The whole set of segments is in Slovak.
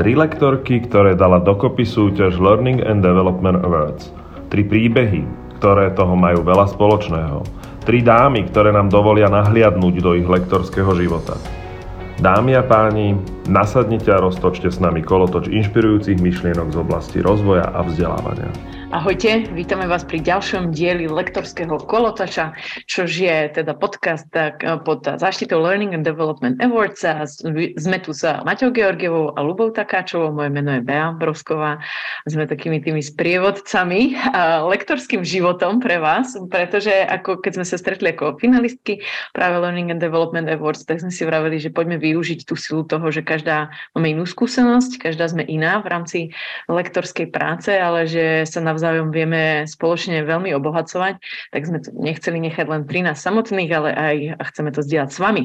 Tri lektorky, ktoré dala dokopy súťaž Learning and Development Awards. Tri príbehy, ktoré toho majú veľa spoločného. Tri dámy, ktoré nám dovolia nahliadnúť do ich lektorského života. Dámy a páni, nasadnite a roztočte s nami kolotoč inšpirujúcich myšlienok z oblasti rozvoja a vzdelávania. Ahojte, vítame vás pri ďalšom dieli lektorského kolotoča, čo je teda podcast eh, pod záštitou Learning and Development Awards. Sme tu sa Maťou Georgievou a Lubou Takáčovou, moje meno je Bea Brosková. Sme takými tými sprievodcami lektorským životom pre vás, pretože ako keď sme sa stretli ako finalistky práve Learning and Development Awards, tak sme si vraveli, že poďme využiť tú silu toho, že každá máme inú skúsenosť, každá sme iná v rámci lektorskej práce, ale že sa navzájom navzájom vieme spoločne veľmi obohacovať, tak sme to nechceli nechať len pri nás samotných, ale aj chceme to zdieľať s vami.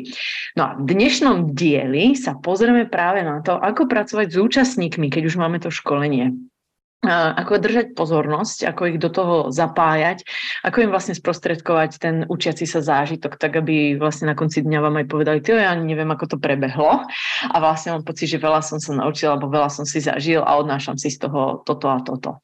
No a v dnešnom dieli sa pozrieme práve na to, ako pracovať s účastníkmi, keď už máme to školenie ako držať pozornosť, ako ich do toho zapájať, ako im vlastne sprostredkovať ten učiaci sa zážitok, tak aby vlastne na konci dňa vám aj povedali, ty ja neviem, ako to prebehlo a vlastne mám pocit, že veľa som sa naučil, alebo veľa som si zažil a odnášam si z toho toto a toto.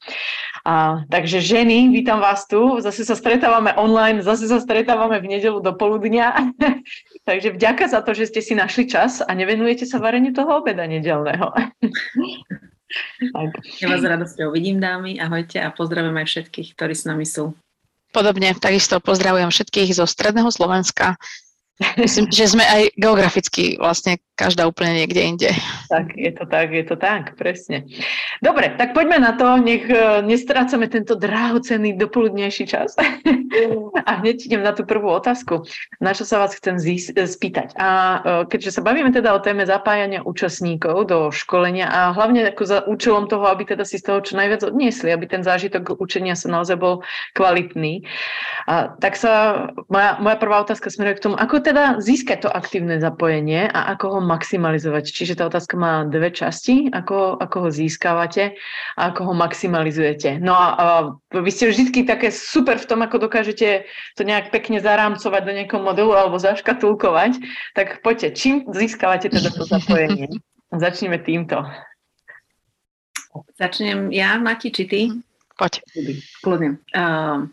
A, takže ženy, vítam vás tu, zase sa stretávame online, zase sa stretávame v nedelu do poludnia, takže vďaka za to, že ste si našli čas a nevenujete sa vareniu toho obeda nedelného. Tak. Ja vás radosťou vidím, dámy. Ahojte a pozdravujem aj všetkých, ktorí s nami sú. Podobne, takisto pozdravujem všetkých zo Stredného Slovenska. Myslím, že sme aj geograficky vlastne každá úplne niekde inde. Tak, je to tak, je to tak, presne. Dobre, tak poďme na to, nech e, nestrácame tento drahocenný dopoludnejší čas. a hneď idem na tú prvú otázku, na čo sa vás chcem zís- spýtať. A e, keďže sa bavíme teda o téme zapájania účastníkov do školenia a hlavne ako za účelom toho, aby teda si z toho čo najviac odniesli, aby ten zážitok učenia sa naozaj bol kvalitný, a tak sa moja, moja prvá otázka smeruje k tomu, ako teda získať to aktívne zapojenie a ako ho maximalizovať? Čiže tá otázka má dve časti, ako, ako ho získavate a ako ho maximalizujete. No a, a vy ste vždy také super v tom, ako dokážete to nejak pekne zarámcovať do nejakého modelu alebo zaškatulkovať, tak poďte, čím získavate teda to zapojenie? Začneme týmto. Začnem ja, Mati, či ty? Poď. Kľudne. Uh,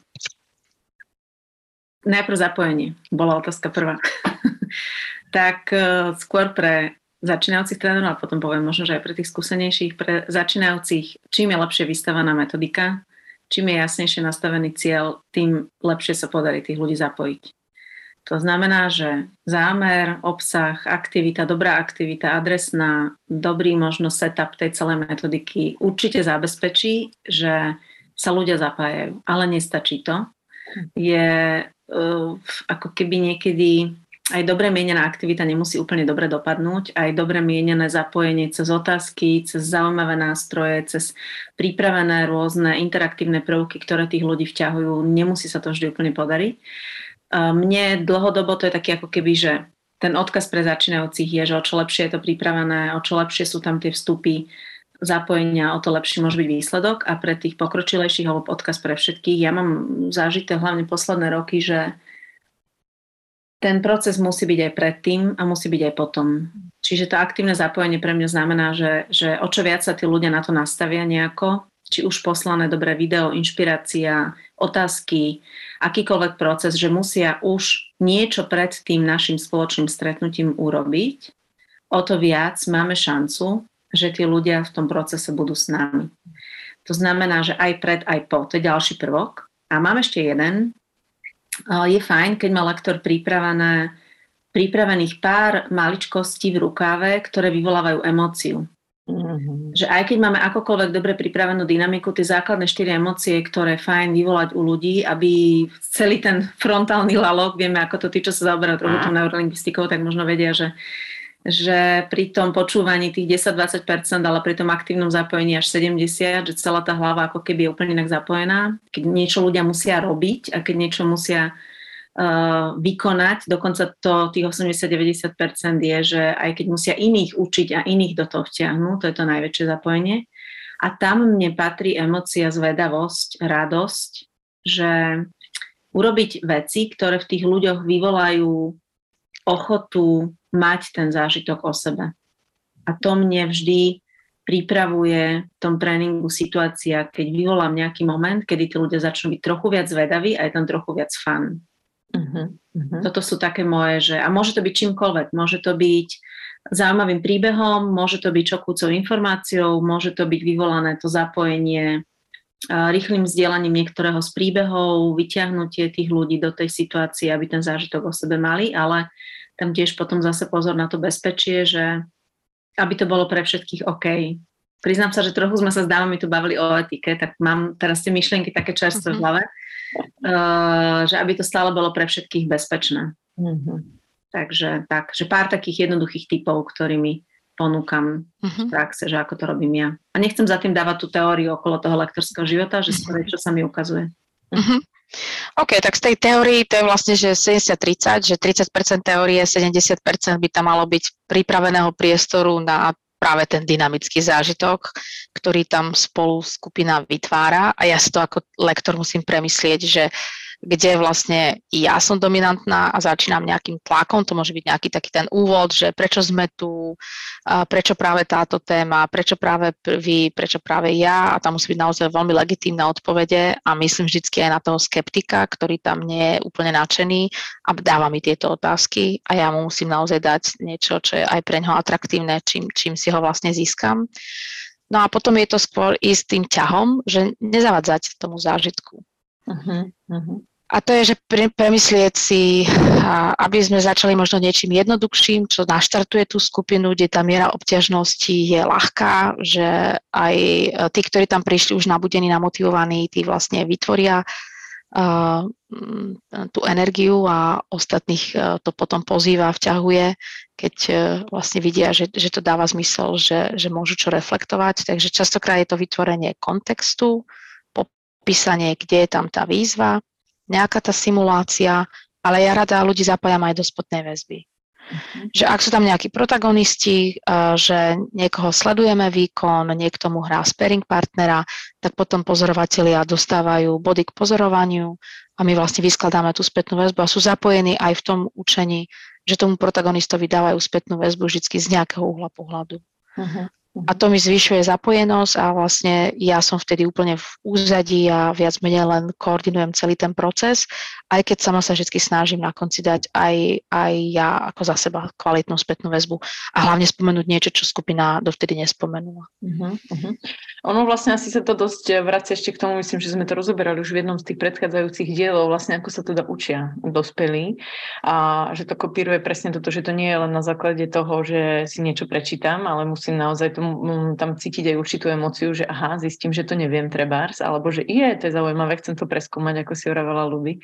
najprv zapojenie. Bola otázka prvá. tak uh, skôr pre začínajúcich trénerov a potom poviem možno, že aj pre tých skúsenejších, pre začínajúcich, čím je lepšie vystavaná metodika, čím je jasnejšie nastavený cieľ, tým lepšie sa podarí tých ľudí zapojiť. To znamená, že zámer, obsah, aktivita, dobrá aktivita, adresná, dobrý možno setup tej celej metodiky určite zabezpečí, že sa ľudia zapájajú. Ale nestačí to. Je uh, ako keby niekedy aj dobre mienená aktivita nemusí úplne dobre dopadnúť, aj dobre mienené zapojenie cez otázky, cez zaujímavé nástroje, cez pripravené rôzne interaktívne prvky, ktoré tých ľudí vťahujú, nemusí sa to vždy úplne podariť. Mne dlhodobo to je taký ako keby, že ten odkaz pre začínajúcich je, že o čo lepšie je to pripravené, o čo lepšie sú tam tie vstupy, zapojenia, o to lepší môže byť výsledok a pre tých pokročilejších alebo odkaz pre všetkých. Ja mám zážité hlavne posledné roky, že ten proces musí byť aj predtým a musí byť aj potom. Čiže to aktívne zapojenie pre mňa znamená, že, že o čo viac sa tí ľudia na to nastavia nejako, či už poslané dobré video, inšpirácia, otázky, akýkoľvek proces, že musia už niečo pred tým našim spoločným stretnutím urobiť, o to viac máme šancu, že tí ľudia v tom procese budú s nami. To znamená, že aj pred, aj po. To je ďalší prvok. A mám ešte jeden, je fajn, keď má lektor pripravené, pripravených pár maličkostí v rukáve, ktoré vyvolávajú emóciu. Mm-hmm. Že aj keď máme akokoľvek dobre pripravenú dynamiku, tie základné štyri emócie, ktoré je fajn vyvolať u ľudí, aby celý ten frontálny lalok, vieme ako to tí, čo sa zaoberajú trochu tou neurolingvistikou, tak možno vedia, že že pri tom počúvaní tých 10-20%, ale pri tom aktívnom zapojení až 70%, že celá tá hlava ako keby je úplne inak zapojená. Keď niečo ľudia musia robiť a keď niečo musia uh, vykonať, dokonca to tých 80-90% je, že aj keď musia iných učiť a iných do toho vtiahnuť, to je to najväčšie zapojenie. A tam mne patrí emocia, zvedavosť, radosť, že urobiť veci, ktoré v tých ľuďoch vyvolajú ochotu mať ten zážitok o sebe. A to mne vždy pripravuje v tom tréningu situácia, keď vyvolám nejaký moment, kedy tí ľudia začnú byť trochu viac zvedaví a je tam trochu viac fun. Uh-huh, uh-huh. Toto sú také moje, že a môže to byť čímkoľvek, môže to byť zaujímavým príbehom, môže to byť čokúcou informáciou, môže to byť vyvolané to zapojenie rýchlým vzdielaním niektorého z príbehov, vyťahnutie tých ľudí do tej situácie, aby ten zážitok o sebe mali, ale tam tiež potom zase pozor na to bezpečie, že aby to bolo pre všetkých OK. Priznám sa, že trochu sme sa s dávami tu bavili o etike, tak mám teraz tie myšlienky také čerstvé v mhm. hlave, uh, že aby to stále bolo pre všetkých bezpečné. Uh-huh. Takže tak, že pár takých jednoduchých typov, ktorými ponúkam uh-huh. v praxe, že ako to robím ja. A nechcem za tým dávať tú teóriu okolo toho lektorského života, že skôr čo sa mi ukazuje. Uh-huh. OK, tak z tej teórii to je vlastne, že 70-30, že 30% teórie, 70% by tam malo byť pripraveného priestoru na práve ten dynamický zážitok, ktorý tam spolu skupina vytvára. A ja si to ako lektor musím premyslieť, že kde vlastne ja som dominantná a začínam nejakým tlakom, to môže byť nejaký taký ten úvod, že prečo sme tu, prečo práve táto téma, prečo práve vy, prečo práve ja a tam musí byť naozaj veľmi legitímne odpovede a myslím vždycky aj na toho skeptika, ktorý tam nie je úplne nadšený a dáva mi tieto otázky a ja mu musím naozaj dať niečo, čo je aj pre ňoho atraktívne, čím, čím si ho vlastne získam. No a potom je to skôr ísť tým ťahom, že nezavadzať tomu zážitku. Uh-huh. A to je, že pre, premyslieť si, aby sme začali možno niečím jednoduchším, čo naštartuje tú skupinu, kde tá miera obťažnosti je ľahká, že aj e, tí, ktorí tam prišli už nabudení, namotivovaní, tí vlastne vytvoria uh, tú energiu a ostatných uh, to potom pozýva, vťahuje, keď vlastne vidia, že, že to dáva zmysel, že, že môžu čo reflektovať. Takže častokrát je to vytvorenie kontextu, popísanie, kde je tam tá výzva, nejaká tá simulácia, ale ja rada ľudí zapájam aj do spotnej väzby. Uh-huh. Že ak sú tam nejakí protagonisti, že niekoho sledujeme výkon, niekto mu hrá sparing partnera, tak potom pozorovatelia dostávajú body k pozorovaniu a my vlastne vyskladáme tú spätnú väzbu a sú zapojení aj v tom učení, že tomu protagonistovi dávajú spätnú väzbu vždy z nejakého uhla pohľadu. Uh-huh. A to mi zvyšuje zapojenosť a vlastne ja som vtedy úplne v úzadí a viac menej len koordinujem celý ten proces, aj keď sama sa vždy snažím na konci dať aj, aj ja ako za seba kvalitnú spätnú väzbu a hlavne spomenúť niečo, čo skupina dovtedy nespomenula. Uh-huh. Ono vlastne asi sa to dosť vracia ešte k tomu, myslím, že sme to rozoberali už v jednom z tých predchádzajúcich dielov, vlastne ako sa teda učia dospelí a že to kopíruje presne toto, že to nie je len na základe toho, že si niečo prečítam, ale musím naozaj mm, tam cítiť aj určitú emociu, že aha, zistím, že to neviem trebárs, alebo že je, to je zaujímavé, chcem to preskúmať, ako si hovorila ľudí,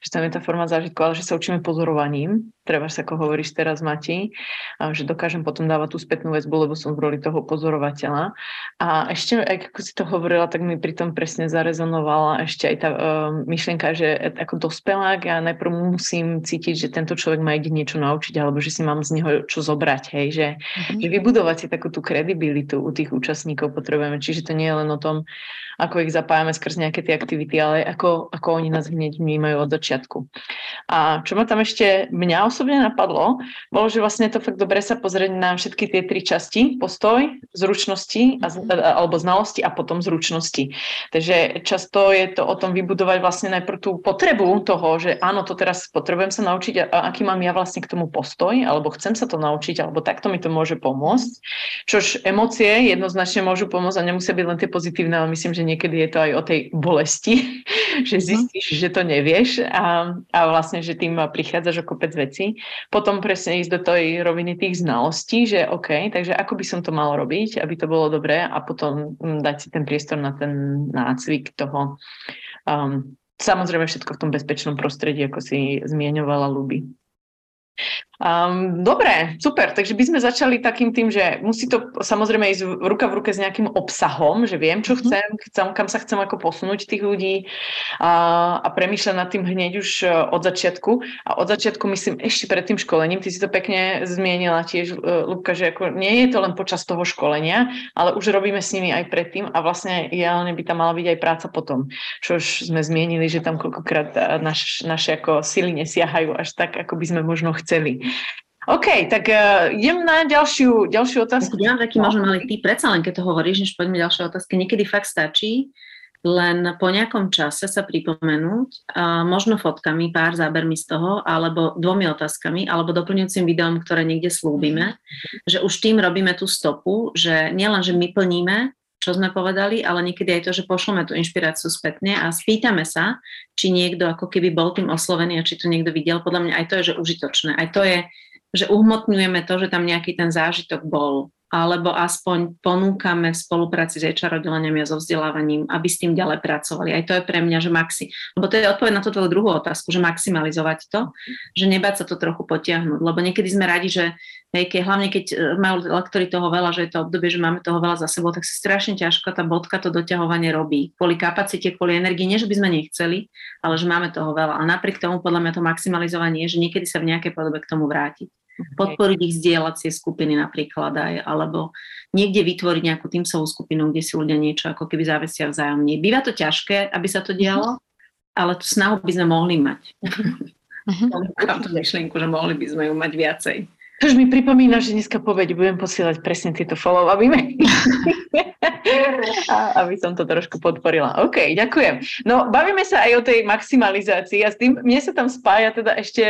že tam je tá forma zážitku, ale že sa učíme pozorovaním, trebárs ako hovoríš teraz, Mati, že dokážem potom dávať tú spätnú väzbu, lebo som v roli toho pozorovateľa. A ešte, ako si to hovorila, tak mi pri tom presne zarezonovala ešte aj tá uh, myšlienka, že ako dospelák ja najprv musím cítiť, že tento človek ma ide niečo naučiť, alebo že si mám z neho čo zobrať, hej, že, mm-hmm. že vybudovať si takú tú kredibilitu kredibilitu u tých účastníkov potrebujeme. Čiže to nie je len o tom, ako ich zapájame skrz nejaké tie aktivity, ale ako, ako oni nás hneď vnímajú od začiatku. A čo ma tam ešte mňa osobne napadlo, bolo, že vlastne to fakt dobre sa pozrieť na všetky tie tri časti, postoj, zručnosti a, mhm. alebo znalosti a potom zručnosti. Takže často je to o tom vybudovať vlastne najprv tú potrebu toho, že áno, to teraz potrebujem sa naučiť a aký mám ja vlastne k tomu postoj, alebo chcem sa to naučiť, alebo takto mi to môže pomôcť. Čož emócie jednoznačne môžu pomôcť a nemusia byť len tie pozitívne, ale myslím, že niekedy je to aj o tej bolesti, že mhm. zistíš, že to nevieš a, a vlastne, že tým prichádzaš o kopec veci. Potom presne ísť do tej roviny tých znalostí, že OK, takže ako by som to mal robiť, aby to bolo dobré a potom mm, dať si ten priestor na ten nácvik toho. Um, samozrejme všetko v tom bezpečnom prostredí, ako si zmieňovala Luby. Um, dobre, super. Takže by sme začali takým tým, že musí to samozrejme ísť ruka v ruke s nejakým obsahom, že viem, čo mhm. chcem, chcem kam sa chcem ako posunúť tých ľudí a, a premýšľať nad tým hneď už e, od začiatku. A od začiatku myslím ešte pred tým školením, ty si to pekne zmienila tiež, Lubka, že ako nie je to len počas toho školenia, ale už robíme s nimi aj predtým a vlastne ideálne by tam mala byť aj práca potom. Čo už sme zmienili, že tam koľkokrát naš, naše ako sily nesiahajú až tak, ako by sme možno chceli. OK, tak uh, idem na ďalšiu, ďalšiu otázku. Ja mám taký no. možno malý typ, predsa len keď to hovoríš, než poďme ďalšie otázky. Niekedy fakt stačí len po nejakom čase sa pripomenúť, uh, možno fotkami, pár zábermi z toho, alebo dvomi otázkami, alebo doplňujúcim videom, ktoré niekde slúbime, že už tým robíme tú stopu, že nielen, že my plníme, čo sme povedali, ale niekedy aj to, že pošleme tú inšpiráciu spätne a spýtame sa, či niekto ako keby bol tým oslovený a či to niekto videl. Podľa mňa aj to je, že užitočné. Aj to je, že uhmotňujeme to, že tam nejaký ten zážitok bol alebo aspoň ponúkame v spolupráci s HR oddeleniami a so vzdelávaním, aby s tým ďalej pracovali. Aj to je pre mňa, že maxi... Lebo to je odpoveď na tú druhú otázku, že maximalizovať to, že nebať sa to trochu potiahnuť. Lebo niekedy sme radi, že hej, keď, hlavne keď e, majú lektory toho veľa, že je to obdobie, že máme toho veľa za sebou, tak si strašne ťažko tá bodka to doťahovanie robí. Kvôli kapacite, kvôli energii, nie že by sme nechceli, ale že máme toho veľa. A napriek tomu podľa mňa to maximalizovanie je, že niekedy sa v nejakej podobe k tomu vrátiť podporiť ich zdieľacie skupiny napríklad aj, alebo niekde vytvoriť nejakú týmsovú skupinu, kde si ľudia niečo ako keby závesia vzájomne. Býva to ťažké, aby sa to dialo, ale tú snahu by sme mohli mať. Uh-huh. Mám tú myšlienku, že mohli by sme ju mať viacej. To už mi pripomína, že dneska povedť budem posielať presne tieto follow aby, som to trošku podporila. OK, ďakujem. No, bavíme sa aj o tej maximalizácii a s tým mne sa tam spája teda ešte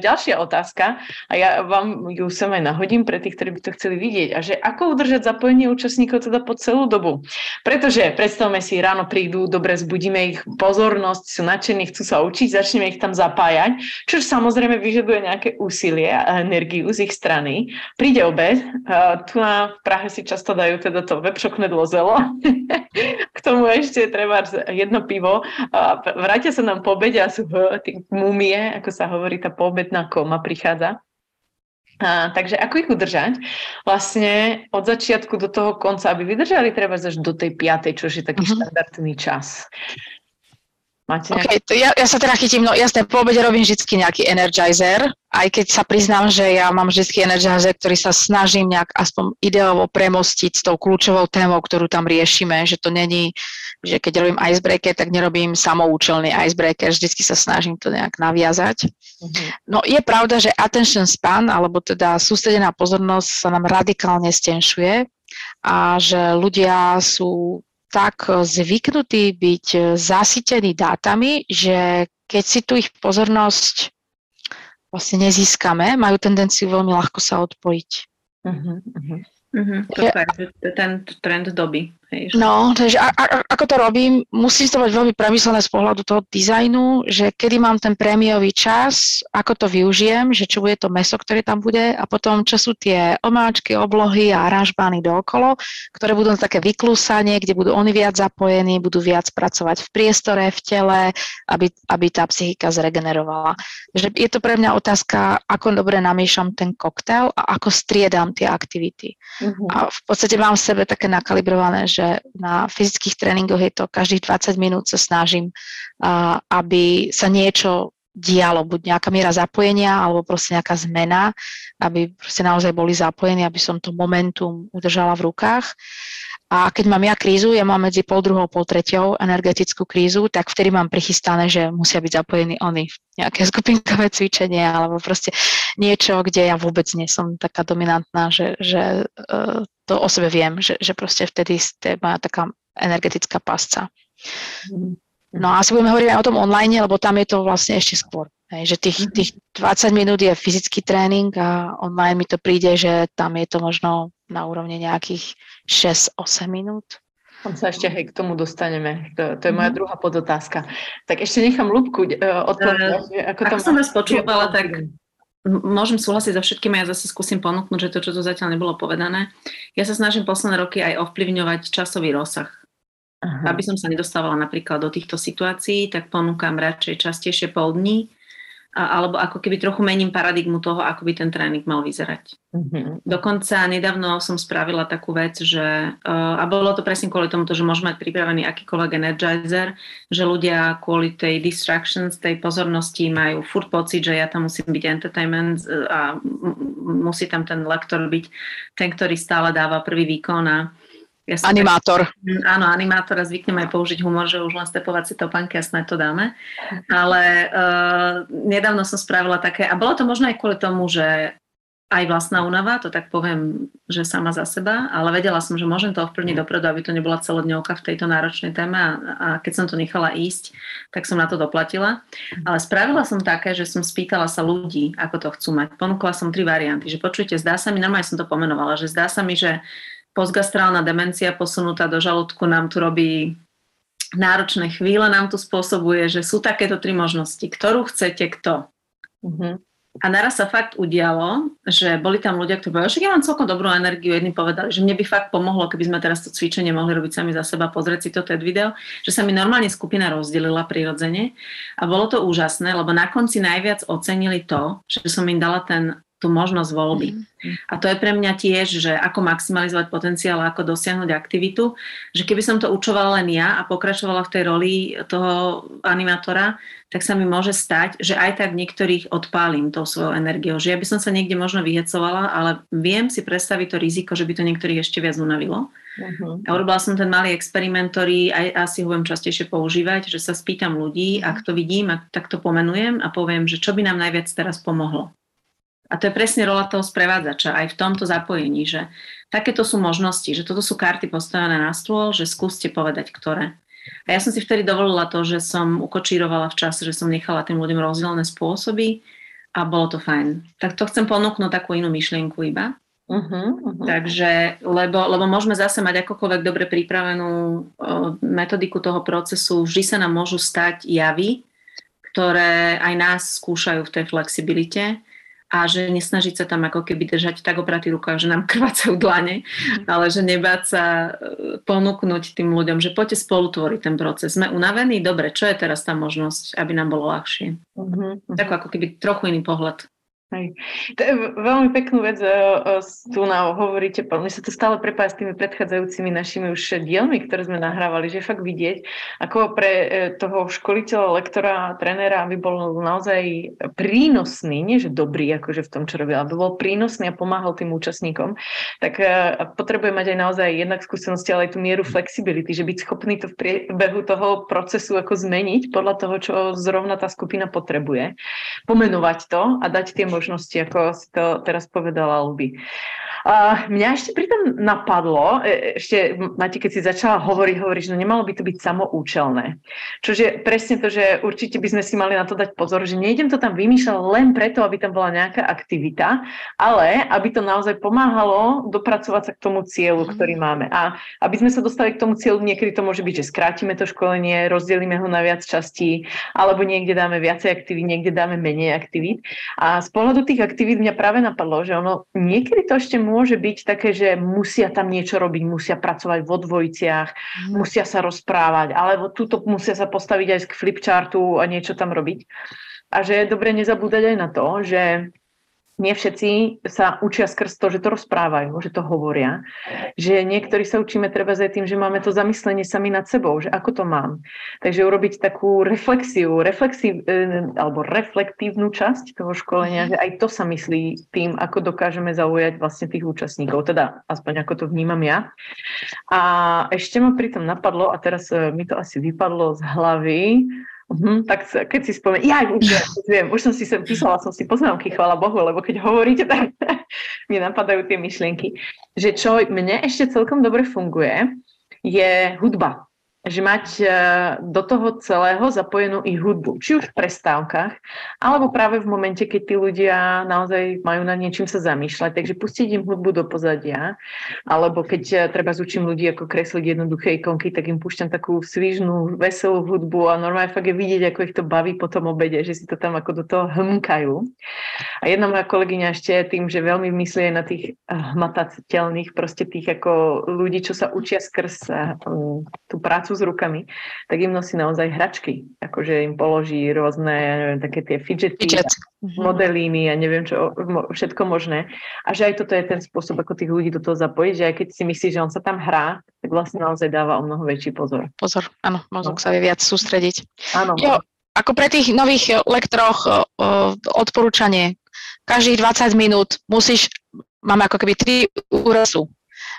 ďalšia otázka a ja vám ju sem aj nahodím pre tých, ktorí by to chceli vidieť. A že ako udržať zapojenie účastníkov teda po celú dobu? Pretože predstavme si, ráno prídu, dobre zbudíme ich pozornosť, sú nadšení, chcú sa učiť, začneme ich tam zapájať, čo samozrejme vyžaduje nejaké úsilie a energiu z ich strany. Príde obed, tu na Prahe si často dajú teda to vepšoknedlo zelo, k tomu ešte treba jedno pivo. Vrátia sa nám po obede a sú mumie, ako sa hovorí, tá poobedná koma prichádza. A, takže ako ich udržať? Vlastne od začiatku do toho konca, aby vydržali treba až do tej piatej, čo je taký uh-huh. štandardný čas. Máte nejaký... okay, to ja, ja sa teda chytím, no jasné, po obede robím vždy nejaký energizer, aj keď sa priznám, že ja mám vždy energizer, ktorý sa snažím nejak aspoň ideovo premostiť s tou kľúčovou témou, ktorú tam riešime, že to není, že keď robím icebreaker, tak nerobím samoučelný icebreaker, vždycky sa snažím to nejak naviazať. Mm-hmm. No je pravda, že attention span, alebo teda sústredená pozornosť sa nám radikálne stenšuje a že ľudia sú tak e, zvyknutí byť e, zasytení dátami, že keď si tu ich pozornosť vlastne nezískame, majú tendenciu veľmi ľahko sa odpojiť. Uh-huh, uh-huh. Uh-huh, to je, je ten trend doby. Hej, No, takže a, a, ako to robím, musí to mať veľmi premyslené z pohľadu toho dizajnu, že kedy mám ten prémiový čas, ako to využijem, že čo bude to meso, ktoré tam bude a potom čo sú tie omáčky, oblohy a aranžbány dookolo, ktoré budú také vyklúsanie, kde budú oni viac zapojení, budú viac pracovať v priestore, v tele, aby, aby tá psychika zregenerovala. Že je to pre mňa otázka, ako dobre namiešam ten koktail a ako striedam tie aktivity. Uh-huh. A v podstate mám v sebe také nakalibrované, že na fyzických tréningoch je to každých 20 minút sa snažím, aby sa niečo dialo, buď nejaká miera zapojenia, alebo proste nejaká zmena, aby proste naozaj boli zapojení, aby som to momentum udržala v rukách. A keď mám ja krízu, ja mám medzi pol druhou, pol treťou energetickú krízu, tak vtedy mám prichystané, že musia byť zapojení oni v nejaké skupinkové cvičenie alebo proste niečo, kde ja vôbec nie som taká dominantná, že, že uh, to o sebe viem, že, že proste vtedy je moja taká energetická pasca. Mhm. No a asi budeme hovoriť aj o tom online, lebo tam je to vlastne ešte skôr. Hej, že tých, mhm. tých 20 minút je fyzický tréning a online mi to príde, že tam je to možno na úrovni nejakých 6-8 minút. Tam sa ešte hej, k tomu dostaneme. To, to je moja mhm. druhá podotázka. Tak ešte nechám Lubku uh, odpovedať. Uh, ako tam som vás počúvala, tak môžem súhlasiť so všetkým ja zase skúsim ponúknuť, že to, čo tu zatiaľ nebolo povedané. Ja sa snažím posledné roky aj ovplyvňovať časový rozsah. Aha. Aby som sa nedostávala napríklad do týchto situácií, tak ponúkam radšej častejšie pol dní, alebo ako keby trochu mením paradigmu toho, ako by ten tréning mal vyzerať. Mm-hmm. Dokonca nedávno som spravila takú vec, že, a bolo to presne kvôli tomu, že môžeme mať pripravený akýkoľvek energizer, že ľudia kvôli tej distractions, tej pozornosti majú furt pocit, že ja tam musím byť entertainment a musí tam ten lektor byť ten, ktorý stále dáva prvý výkon a ja animátor. Tak, áno, animátor a zvyknem aj použiť humor, že už len stepovacie topánky a snad to dáme. Ale uh, nedávno som spravila také, a bolo to možno aj kvôli tomu, že aj vlastná únava, to tak poviem, že sama za seba, ale vedela som, že môžem to ovplyvniť dopredu, aby to nebola celodňovka v tejto náročnej téme a, a keď som to nechala ísť, tak som na to doplatila. Ale spravila som také, že som spýtala sa ľudí, ako to chcú mať. Ponúkla som tri varianty, že počujte, zdá sa mi, normálne som to pomenovala, že zdá sa mi, že postgastrálna demencia posunutá do žalúdku nám tu robí náročné chvíle, nám tu spôsobuje, že sú takéto tri možnosti. Ktorú chcete, kto? Uh-huh. A naraz sa fakt udialo, že boli tam ľudia, ktorí povedali, že ja mám celkom dobrú energiu. Jedni povedali, že mne by fakt pomohlo, keby sme teraz to cvičenie mohli robiť sami za seba, pozrieť si to TED video, že sa mi normálne skupina rozdelila prirodzene. A bolo to úžasné, lebo na konci najviac ocenili to, že som im dala ten tú možnosť voľby. Mm. A to je pre mňa tiež, že ako maximalizovať potenciál, ako dosiahnuť aktivitu, že keby som to učovala len ja a pokračovala v tej roli toho animátora, tak sa mi môže stať, že aj tak niektorých odpálim tou svojou energiou. Že ja by som sa niekde možno vyhecovala, ale viem si predstaviť to riziko, že by to niektorých ešte viac unavilo. Uh-huh. A urobila som ten malý experiment, ktorý aj asi ho budem častejšie používať, že sa spýtam ľudí, ak to vidím, tak to pomenujem a poviem, že čo by nám najviac teraz pomohlo. A to je presne rola toho sprevádzača aj v tomto zapojení, že takéto sú možnosti, že toto sú karty postavené na stôl, že skúste povedať, ktoré. A ja som si vtedy dovolila to, že som ukočírovala v čase, že som nechala tým ľuďom rozdielne spôsoby a bolo to fajn. Tak to chcem ponúknuť takú inú myšlienku iba. Uh-huh, uh-huh. Takže, lebo, lebo môžeme zase mať akokoľvek dobre pripravenú o, metodiku toho procesu, vždy sa nám môžu stať javy, ktoré aj nás skúšajú v tej flexibilite a že nesnažiť sa tam ako keby držať tak opratý rukách, že nám krvácajú dlane, mm. ale že nebáť sa e, ponúknuť tým ľuďom, že poďte spolu tvoriť ten proces. Sme unavení? Dobre, čo je teraz tá možnosť, aby nám bolo ľahšie? Mm-hmm. Tak ako keby trochu iný pohľad. Hej. To je veľmi peknú vec, tu na hovoríte, mne sa to stále prepája s tými predchádzajúcimi našimi už dielmi, ktoré sme nahrávali, že fakt vidieť, ako pre uh, toho školiteľa, lektora, trénera, aby bol naozaj prínosný, nie že dobrý, akože v tom, čo robil, aby bol prínosný a pomáhal tým účastníkom, tak uh, potrebuje mať aj naozaj jednak skúsenosti, ale aj tú mieru flexibility, že byť schopný to v priebehu toho procesu ako zmeniť podľa toho, čo zrovna tá skupina potrebuje, pomenovať to a dať tie možnosti, ako si to teraz povedala Luby. Mňa ešte pritom napadlo, e, ešte, Mati, keď si začala hovoriť, hovoríš, no nemalo by to byť samoučelné. Čože presne to, že určite by sme si mali na to dať pozor, že nejdem to tam vymýšľať len preto, aby tam bola nejaká aktivita, ale aby to naozaj pomáhalo dopracovať sa k tomu cieľu, mhm. ktorý máme. A aby sme sa dostali k tomu cieľu, niekedy to môže byť, že skrátime to školenie, rozdelíme ho na viac častí, alebo niekde dáme viacej aktivít, niekde dáme menej aktivít. A z pohľadu tých aktivít mňa práve napadlo, že ono niekedy to ešte môže byť také, že musia tam niečo robiť, musia pracovať vo dvojiciach, mm. musia sa rozprávať, alebo túto musia sa postaviť aj k flipchartu a niečo tam robiť. A že je dobre nezabúdať aj na to, že nie všetci sa učia skrz to, že to rozprávajú, že to hovoria. Že niektorí sa učíme treba aj tým, že máme to zamyslenie sami nad sebou, že ako to mám. Takže urobiť takú reflexiu, reflexív, e, alebo reflektívnu časť toho školenia, mhm. že aj to sa myslí tým, ako dokážeme zaujať vlastne tých účastníkov. Teda aspoň ako to vnímam ja. A ešte ma pritom napadlo, a teraz e, mi to asi vypadlo z hlavy, Uh-huh, tak keď si spomeniem, ja už už viem, už som si sem písala, som si poznámky, chvála Bohu, lebo keď hovoríte, tak mi napadajú tie myšlienky. Že čo mne ešte celkom dobre funguje, je hudba že mať e, do toho celého zapojenú ich hudbu. Či už v prestávkach, alebo práve v momente, keď tí ľudia naozaj majú na niečím sa zamýšľať. Takže pustiť im hudbu do pozadia, alebo keď e, treba zúčim ľudí ako kresliť jednoduché ikonky, tak im púšťam takú svižnú, veselú hudbu a normálne fakt je vidieť, ako ich to baví po tom obede, že si to tam ako do toho hmkajú. A jedna moja kolegyňa ešte tým, že veľmi myslí na tých hmatateľných, proste tých ako ľudí, čo sa učia skrz tú prácu prácu s rukami, tak im nosí naozaj hračky. Akože im položí rôzne, ja neviem, také tie fidgety, Fidget. Mhm. modelíny a neviem čo, všetko možné. A že aj toto je ten spôsob, ako tých ľudí do toho zapojiť, že aj keď si myslí, že on sa tam hrá, tak vlastne naozaj dáva o mnoho väčší pozor. Pozor, áno, mozog no. sa vie viac sústrediť. Áno. Jo, ako pre tých nových lektoroch odporúčanie, každých 20 minút musíš, máme ako keby tri úrazu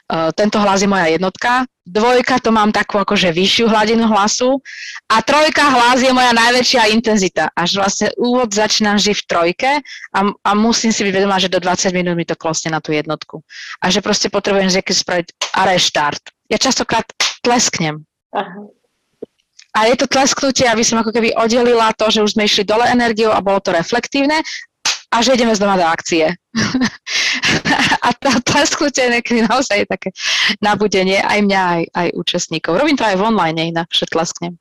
tento hlas je moja jednotka, dvojka to mám takú akože vyššiu hladinu hlasu a trojka hlas je moja najväčšia intenzita. Až vlastne úvod začínam vždy v trojke a, a musím si byť vedomá, že do 20 minút mi to klosne na tú jednotku. A že proste potrebujem že spraviť a reštart. Ja častokrát tlesknem. Aha. A je to tlesknutie, aby som ako keby oddelila to, že už sme išli dole energiou a bolo to reflektívne a že ideme znova do akcie. a to tlesknutie niekedy naozaj je také nabudenie aj mňa, aj, aj účastníkov. Robím to aj v online inak, že tlesknem.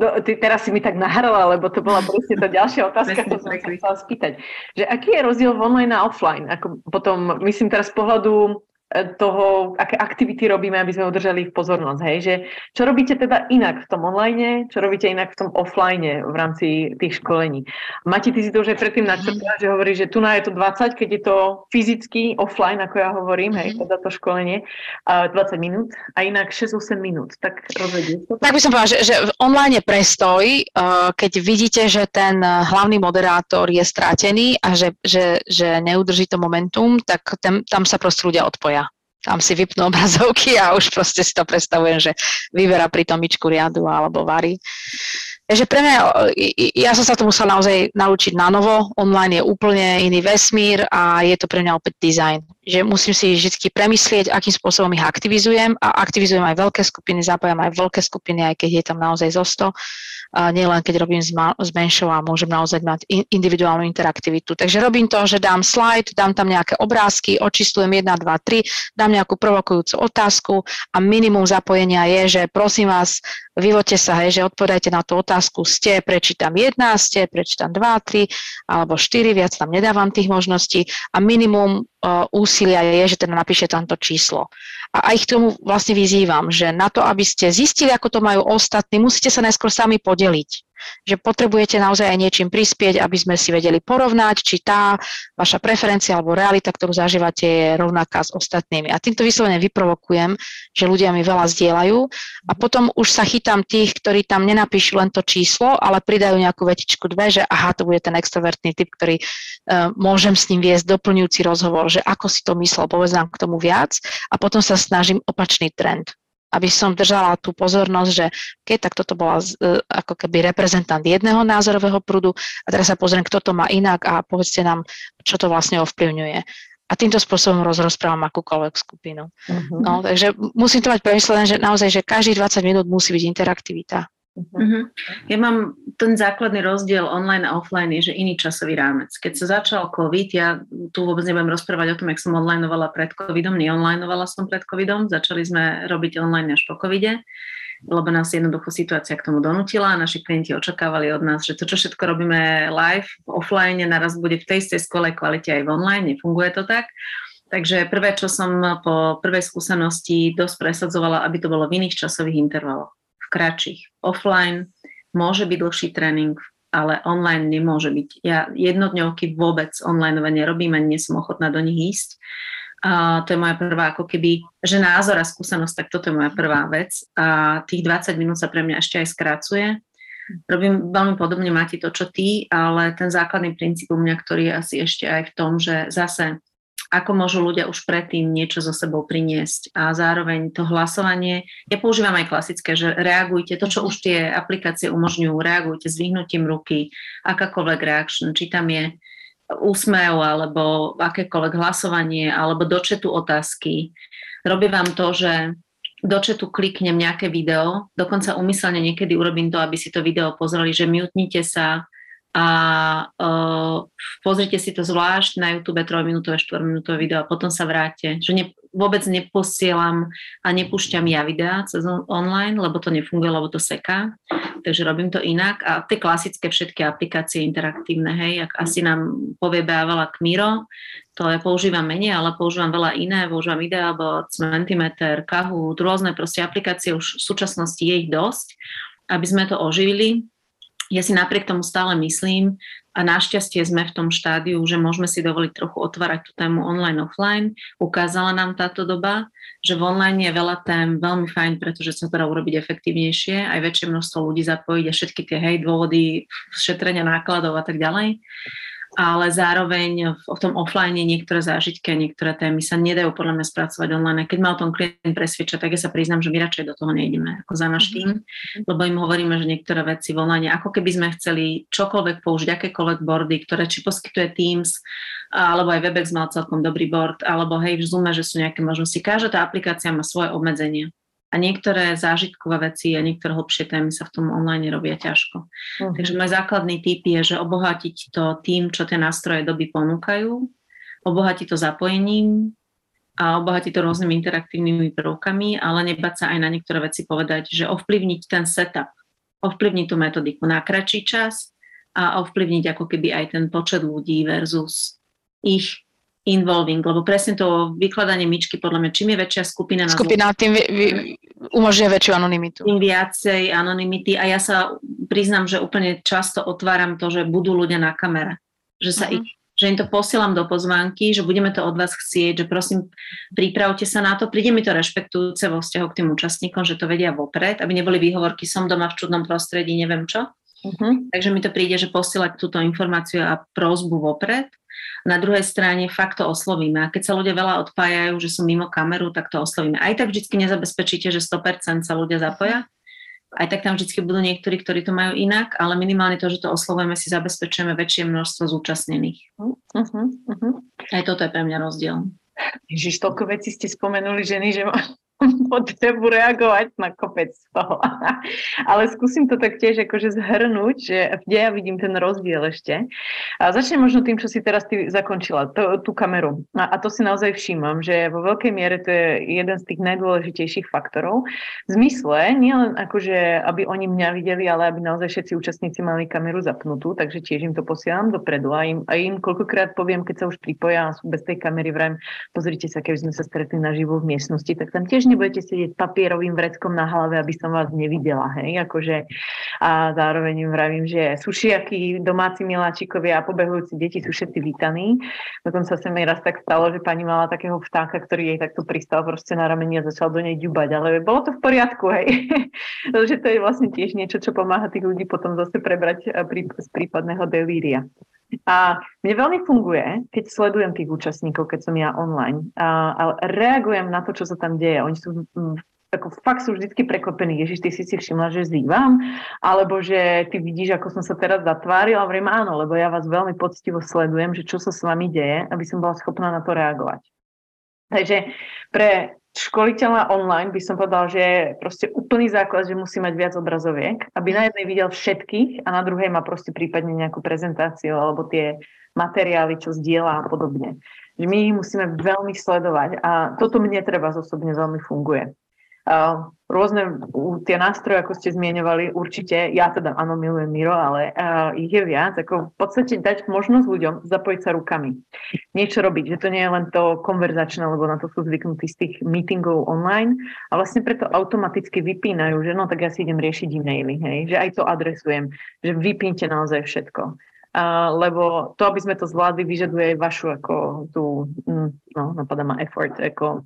No, ty teraz si mi tak nahrala, lebo to bola presne tá ďalšia otázka, ktorú som sa chcela spýtať. Že aký je rozdiel v online a offline? Ako potom, myslím teraz z pohľadu toho, aké aktivity robíme, aby sme udržali ich pozornosť. Hej? Že, čo robíte teda inak v tom online, čo robíte inak v tom offline v rámci tých školení. Mati, ty si to už aj predtým načrtla, že hovorí, že tu na je to 20, keď je to fyzicky offline, ako ja hovorím, hej, teda to školenie, 20 minút a inak 6-8 minút. Tak rozvedie to. Tak by som povedala, že, že online je prestoj, keď vidíte, že ten hlavný moderátor je strátený a že, že, že neudrží to momentum, tak ten, tam sa proste ľudia odpoja tam si vypnú obrazovky a už proste si to predstavujem, že vyberá pri tomičku riadu alebo varí. Takže pre mňa, ja som sa to musela naozaj naučiť na novo. Online je úplne iný vesmír a je to pre mňa opäť design. Že musím si vždy premyslieť, akým spôsobom ich aktivizujem a aktivizujem aj veľké skupiny, zapájam aj veľké skupiny, aj keď je tam naozaj zo 100 nielen keď robím s, menšou a môžem naozaj mať in- individuálnu interaktivitu. Takže robím to, že dám slide, dám tam nejaké obrázky, očistujem 1, 2, 3, dám nejakú provokujúcu otázku a minimum zapojenia je, že prosím vás, vyvoďte sa, hej, že odpovedajte na tú otázku, ste, prečítam 1, ste, prečítam 2, 3 alebo 4, viac tam nedávam tých možností a minimum úsilia je, že teda napíše tam to číslo. A aj k tomu vlastne vyzývam, že na to, aby ste zistili, ako to majú ostatní, musíte sa najskôr sami podeliť že potrebujete naozaj aj niečím prispieť, aby sme si vedeli porovnať, či tá vaša preferencia alebo realita, ktorú zažívate, je rovnaká s ostatnými. A týmto vyslovene vyprovokujem, že ľudia mi veľa zdieľajú. A potom už sa chytám tých, ktorí tam nenapíšu len to číslo, ale pridajú nejakú vetičku dve, že aha, to bude ten extrovertný typ, ktorý uh, môžem s ním viesť doplňujúci rozhovor, že ako si to myslel, povedz nám k tomu viac. A potom sa snažím opačný trend aby som držala tú pozornosť, že keď tak toto bola e, ako keby reprezentant jedného názorového prúdu a teraz sa pozriem, kto to má inak a povedzte nám, čo to vlastne ovplyvňuje. A týmto spôsobom rozprávam akúkoľvek skupinu. Uh-huh. No, takže musím to mať premyslené, že naozaj, že každých 20 minút musí byť interaktivita. Uh-huh. Ja mám ten základný rozdiel online a offline je, že iný časový rámec. Keď sa začal COVID, ja tu vôbec nebudem rozprávať o tom, jak som onlineovala pred COVIDom, neonlineovala som pred COVIDom, začali sme robiť online až po COVIDe, lebo nás jednoducho situácia k tomu donutila a naši klienti očakávali od nás, že to, čo všetko robíme live, offline, naraz bude v tej istej skvelej kvalite aj v online, nefunguje to tak. Takže prvé, čo som po prvej skúsenosti dosť presadzovala, aby to bolo v iných časových intervaloch kratších. Offline môže byť dlhší tréning, ale online nemôže byť. Ja jednodňovky vôbec online nerobím, ani nie som ochotná do nich ísť. A to je moja prvá, ako keby, že názor a skúsenosť, tak toto je moja prvá vec. A tých 20 minút sa pre mňa ešte aj skrácuje. Robím veľmi podobne, máte to, čo ty, ale ten základný princíp u mňa, ktorý je asi ešte aj v tom, že zase ako môžu ľudia už predtým niečo so sebou priniesť a zároveň to hlasovanie, ja používam aj klasické, že reagujte, to, čo už tie aplikácie umožňujú, reagujte s vyhnutím ruky, akákoľvek reaction, či tam je úsmev alebo akékoľvek hlasovanie alebo do četu otázky. Robí vám to, že do četu kliknem nejaké video, dokonca umyselne niekedy urobím to, aby si to video pozreli, že mutnite sa, a uh, pozrite si to zvlášť na YouTube 3-minútové, 4-minútové video a potom sa vráte. Že ne, vôbec neposielam a nepúšťam ja videá cez online, lebo to nefunguje, lebo to seká. Takže robím to inak. A tie klasické všetky aplikácie interaktívne, hej, ak asi nám povie veľa Kmiro, to ja používam menej, ale používam veľa iné, používam Ideabot, Mentimeter, Kahoot, rôzne proste aplikácie, už v súčasnosti je ich dosť, aby sme to oživili ja si napriek tomu stále myslím a našťastie sme v tom štádiu, že môžeme si dovoliť trochu otvárať tú tému online-offline. Ukázala nám táto doba, že v online je veľa tém veľmi fajn, pretože sa to dá urobiť efektívnejšie, aj väčšie množstvo ľudí zapojiť a všetky tie hej, dôvody šetrenia nákladov a tak ďalej. Ale zároveň v, tom offline niektoré zážitky a niektoré témy sa nedajú podľa mňa spracovať online. Keď ma o tom klient presvedča, tak ja sa priznám, že my radšej do toho nejdeme ako za náš tým, mm-hmm. lebo im hovoríme, že niektoré veci v online, ako keby sme chceli čokoľvek použiť, akékoľvek boardy, ktoré či poskytuje Teams, alebo aj Webex mal celkom dobrý board, alebo hej, v Zoome, že sú nejaké možnosti. Každá tá aplikácia má svoje obmedzenia. A niektoré zážitkové veci a niektoré hlbšie témy sa v tom online robia ťažko. Uh-huh. Takže môj základný tip je, že obohatiť to tým, čo tie nástroje doby ponúkajú, obohatiť to zapojením a obohatiť to rôznymi interaktívnymi prvkami, ale nebať sa aj na niektoré veci povedať, že ovplyvniť ten setup, ovplyvniť tú metodiku na kratší čas a ovplyvniť ako keby aj ten počet ľudí versus ich involving, lebo presne to vykladanie myčky, podľa mňa, čím je väčšia skupina na Skupina tým vy, vy, umožňuje väčšiu anonymitu. Tým viacej anonymity a ja sa priznám, že úplne často otváram to, že budú ľudia na kamere. Že sa uh-huh. ich že im to posielam do pozvánky, že budeme to od vás chcieť, že prosím, pripravte sa na to. Príde mi to rešpektujúce vo vzťahu k tým účastníkom, že to vedia vopred, aby neboli výhovorky, som doma v čudnom prostredí, neviem čo. Uh-huh. Takže mi to príde, že posielať túto informáciu a prozbu vopred na druhej strane fakt to oslovíme. A keď sa ľudia veľa odpájajú, že sú mimo kameru, tak to oslovíme. Aj tak vždy nezabezpečíte, že 100% sa ľudia zapoja. Aj tak tam vždy budú niektorí, ktorí to majú inak, ale minimálne to, že to oslovujeme, si zabezpečujeme väčšie množstvo zúčastnených. Uh-huh, uh-huh. Aj toto je pre mňa rozdiel. Ježiš, toľko vecí ste spomenuli ženy, že potrebu reagovať na kopec toho. Ale skúsim to tak tiež akože zhrnúť, že kde ja vidím ten rozdiel ešte. A začnem možno tým, čo si teraz ty zakončila, to, tú kameru. A, a to si naozaj všímam, že vo veľkej miere to je jeden z tých najdôležitejších faktorov. V zmysle, nielen akože, aby oni mňa videli, ale aby naozaj všetci účastníci mali kameru zapnutú, takže tiež im to posielam dopredu a im, a im koľkokrát poviem, keď sa už pripoja sú bez tej kamery, vrajím, pozrite sa, keby sme sa stretli naživo v miestnosti, tak tam tiež nebudete sedieť papierovým vreckom na hlave, aby som vás nevidela, hej, akože a zároveň im vravím, že sušiaky, domáci miláčikovia a pobehujúci deti sú všetci vítaní. Dokonca sa mi raz tak stalo, že pani mala takého vtáka, ktorý jej takto pristal proste na rameni a začal do nej ďubať, ale bolo to v poriadku, hej. Takže to je vlastne tiež niečo, čo pomáha tých ľudí potom zase prebrať z prípadného delíria. A mne veľmi funguje, keď sledujem tých účastníkov, keď som ja online, a, a reagujem na to, čo sa tam deje. Oni sú mm, ako fakt sú vždy prekvapení, Ježiš, ty si si všimla, že zývam, alebo že ty vidíš, ako som sa teraz zatvárila, vrem áno, lebo ja vás veľmi poctivo sledujem, že čo sa s vami deje, aby som bola schopná na to reagovať. Takže pre školiteľa online by som povedal, že je proste úplný základ, že musí mať viac obrazoviek, aby na jednej videl všetkých a na druhej má proste prípadne nejakú prezentáciu alebo tie materiály, čo zdieľa a podobne. Že my ich musíme veľmi sledovať a toto mne treba osobne veľmi funguje rôzne tie nástroje, ako ste zmieňovali, určite, ja teda áno, milujem Miro, ale uh, ich je viac, ako v podstate dať možnosť ľuďom zapojiť sa rukami. Niečo robiť, že to nie je len to konverzačné, lebo na to sú zvyknutí z tých meetingov online a vlastne preto automaticky vypínajú, že no tak ja si idem riešiť e-maily, hej, že aj to adresujem, že vypínte naozaj všetko lebo to, aby sme to zvládli, vyžaduje vašu ako tú, mm, no, napadá ma effort, ako...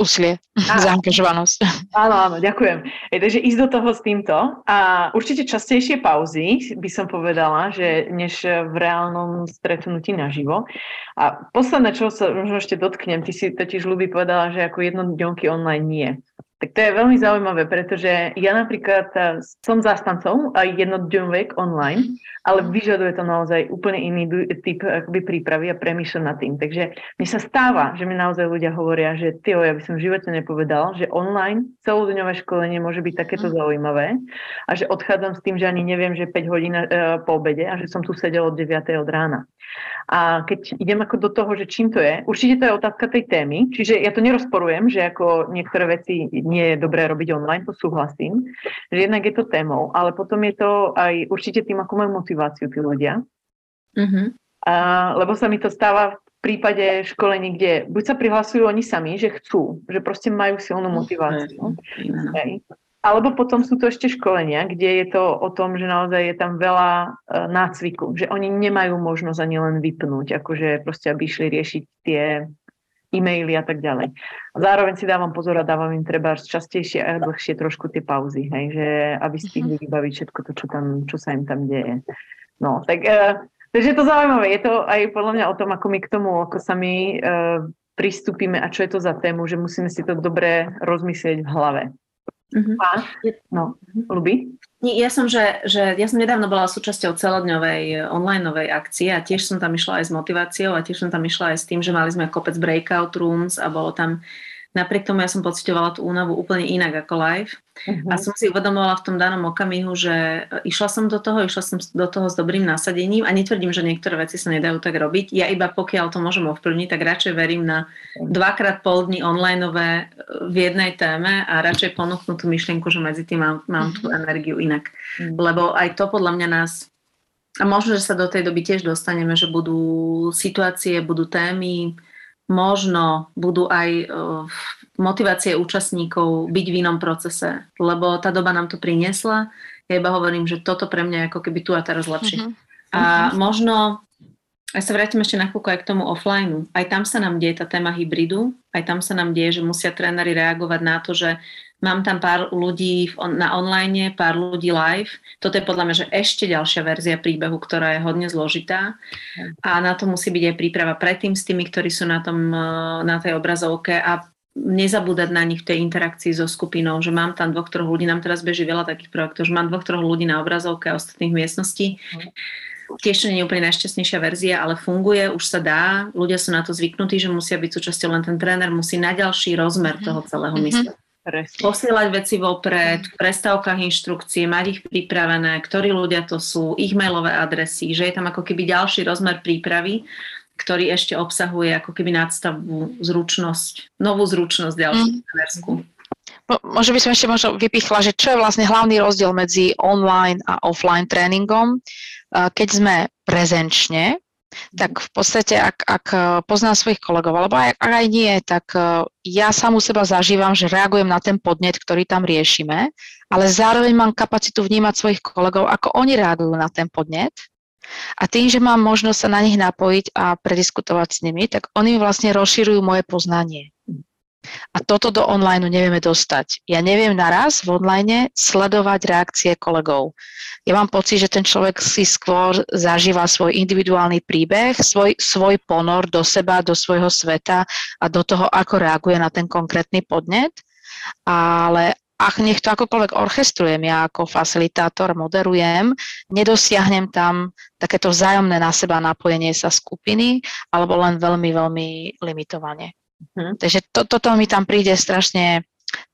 Úsilie, zaangažovanosť. Áno, áno, ďakujem. E, takže ísť do toho s týmto a určite častejšie pauzy, by som povedala, že než v reálnom stretnutí naživo. A posledné, čo sa možno ešte dotknem, ty si totiž ľubí povedala, že ako jednodňovky online nie. Tak to je veľmi zaujímavé, pretože ja napríklad eh, som zástancom aj jednodňovek online, ale vyžaduje to naozaj úplne iný typ akoby, prípravy a premýšľa nad tým. Takže mi sa stáva, že mi naozaj ľudia hovoria, že ty, ja by som v živote nepovedal, že online celodňové školenie môže byť takéto mm. zaujímavé a že odchádzam s tým, že ani neviem, že 5 hodín e, po obede a že som tu sedel od 9. od rána. A keď idem ako do toho, že čím to je, určite to je otázka tej témy, čiže ja to nerozporujem, že ako niektoré veci nie je dobré robiť online, to súhlasím, že jednak je to témou, ale potom je to aj určite tým, ako majú motiváciu tí ľudia. Mm-hmm. A, lebo sa mi to stáva v prípade školení, kde buď sa prihlasujú oni sami, že chcú, že proste majú silnú motiváciu. Okay. Alebo potom sú to ešte školenia, kde je to o tom, že naozaj je tam veľa e, nácviku, že oni nemajú možnosť ani len vypnúť, akože proste aby išli riešiť tie e-maily a tak ďalej. Zároveň si dávam pozor a dávam im treba častejšie a dlhšie trošku tie pauzy, hej, že aby stihli mhm. vybaviť všetko to, čo, tam, čo sa im tam deje. No, tak uh, Takže je to zaujímavé. Je to aj podľa mňa o tom, ako my k tomu, ako sa my uh, pristúpime a čo je to za tému, že musíme si to dobre rozmyslieť v hlave. Uh-huh. A, no, ľubí? Ja som, že, že ja som nedávno bola súčasťou celodňovej onlineovej akcie a tiež som tam išla aj s motiváciou a tiež som tam išla aj s tým, že mali sme kopec breakout rooms a bolo tam Napriek tomu ja som pocitovala tú únavu úplne inak ako live. Uh-huh. A som si uvedomovala v tom danom okamihu, že išla som do toho, išla som do toho s dobrým nasadením a netvrdím, že niektoré veci sa nedajú tak robiť. Ja iba pokiaľ to môžem ovplyvniť, tak radšej verím na dvakrát pol dní onlineové v jednej téme a radšej ponúknu tú myšlienku, že medzi tým mám, mám tú mhm. energiu inak. Uh-huh. Lebo aj to podľa mňa nás a možno, že sa do tej doby tiež dostaneme, že budú situácie, budú témy, možno budú aj e, motivácie účastníkov byť v inom procese, lebo tá doba nám to priniesla. Ja iba hovorím, že toto pre mňa je ako keby tu a teraz lepšie. Uh-huh. A možno, aj sa vrátim ešte na chvíľku aj k tomu offlineu. Aj tam sa nám deje tá téma hybridu, aj tam sa nám deje, že musia tréneri reagovať na to, že Mám tam pár ľudí na online, pár ľudí live. Toto je podľa mňa, že ešte ďalšia verzia príbehu, ktorá je hodne zložitá. A na to musí byť aj príprava predtým s tými, ktorí sú na, tom, e, na tej obrazovke a nezabúdať na nich v tej interakcii so skupinou, že mám tam dvoch, troch ľudí, nám teraz beží veľa takých projektov, že mám dvoch, troch ľudí na obrazovke a ostatných miestností. Tiež to nie je úplne najšťastnejšia verzia, ale funguje, už sa dá, ľudia sú na to zvyknutí, že musia byť súčasťou, len ten tréner musí na ďalší rozmer toho celého mm-hmm. myslieť. Presne. Posielať veci vopred, v prestávkach inštrukcie, mať ich pripravené, ktorí ľudia to sú, ich mailové adresy, že je tam ako keby ďalší rozmer prípravy, ktorý ešte obsahuje ako keby nadstavbu, zručnosť, novú zručnosť ďalšiu mm. Možno by som ešte možno vypichla, že čo je vlastne hlavný rozdiel medzi online a offline tréningom. Keď sme prezenčne, tak v podstate, ak, ak eh, poznám svojich kolegov, alebo aj, ak aj nie, tak eh, ja sám u seba zažívam, že reagujem na ten podnet, ktorý tam riešime, ale zároveň mám kapacitu vnímať svojich kolegov, ako oni reagujú na ten podnet. A tým, že mám možnosť sa na nich napojiť a prediskutovať s nimi, tak oni vlastne rozširujú moje poznanie. A toto do online nevieme dostať. Ja neviem naraz v online sledovať reakcie kolegov. Ja mám pocit, že ten človek si skôr zažíva svoj individuálny príbeh, svoj, svoj ponor do seba, do svojho sveta a do toho, ako reaguje na ten konkrétny podnet. Ale ak nech to akokoľvek orchestrujem, ja ako facilitátor moderujem, nedosiahnem tam takéto vzájomné na seba napojenie sa skupiny alebo len veľmi, veľmi limitovane. Hmm. Takže to, toto mi tam príde strašne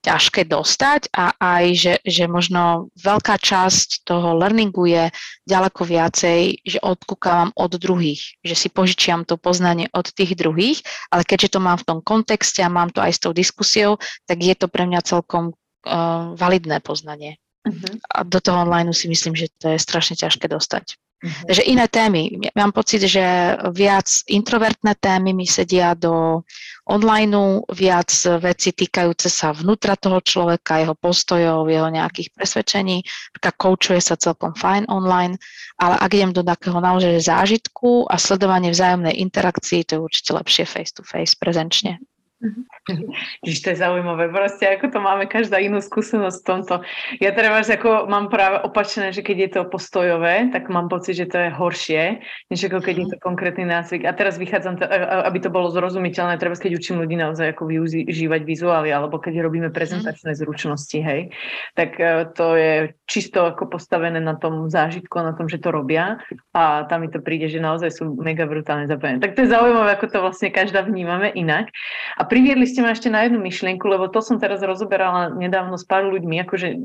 ťažké dostať a aj, že, že možno veľká časť toho learningu je ďaleko viacej, že odkúkávam od druhých, že si požičiam to poznanie od tých druhých, ale keďže to mám v tom kontexte a mám to aj s tou diskusiou, tak je to pre mňa celkom uh, validné poznanie. Uh-huh. A do toho online si myslím, že to je strašne ťažké dostať. Uh-huh. Takže iné témy. Mám pocit, že viac introvertné témy mi sedia do online, viac veci týkajúce sa vnútra toho človeka, jeho postojov, jeho nejakých presvedčení. Taká koučuje sa celkom fajn online, ale ak idem do takého naozaj zážitku a sledovanie vzájomnej interakcii, to je určite lepšie face to face, prezenčne. Čiže to je zaujímavé, proste ako to máme každá inú skúsenosť v tomto. Ja teda ako mám práve opačné, že keď je to postojové, tak mám pocit, že to je horšie, než ako keď je to konkrétny nácvik. A teraz vychádzam, to, aby to bolo zrozumiteľné, treba keď učím ľudí naozaj ako využívať vizuály, alebo keď robíme prezentačné zručnosti, hej, tak e, to je čisto ako postavené na tom zážitku, na tom, že to robia a tam mi to príde, že naozaj sú mega brutálne zapojené. Tak to je zaujímavé, ako to vlastne každá vnímame inak. A priviedli ste ma ešte na jednu myšlienku, lebo to som teraz rozoberala nedávno s pár ľuďmi, akože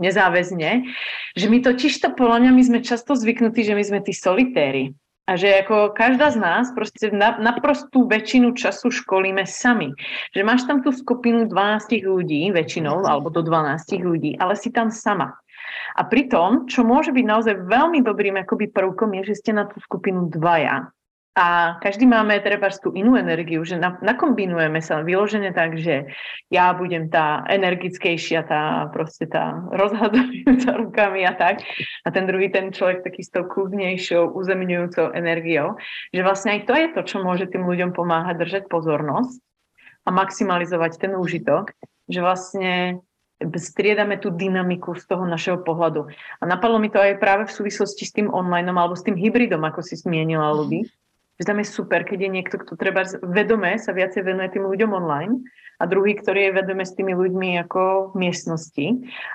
nezáväzne, že my totiž to podľa mňa my sme často zvyknutí, že my sme tí solitéri. A že ako každá z nás proste na, naprostú väčšinu času školíme sami. Že máš tam tú skupinu 12 ľudí, väčšinou, alebo do 12 ľudí, ale si tam sama. A pritom, čo môže byť naozaj veľmi dobrým akoby prvkom, je, že ste na tú skupinu dvaja. A každý máme tú inú energiu, že nakombinujeme sa vyložené tak, že ja budem tá energickejšia, tá proste tá rozhadujúca rukami a tak. A ten druhý, ten človek taký s tou kľudnejšou, uzemňujúcou energiou. Že vlastne aj to je to, čo môže tým ľuďom pomáhať držať pozornosť a maximalizovať ten úžitok. Že vlastne striedame tú dynamiku z toho našeho pohľadu. A napadlo mi to aj práve v súvislosti s tým online alebo s tým hybridom, ako si zmienila, ľudí. Že tam je super, keď je niekto, kto treba vedome sa viacej venuje tým ľuďom online a druhý, ktorý je vedome s tými ľuďmi ako v miestnosti.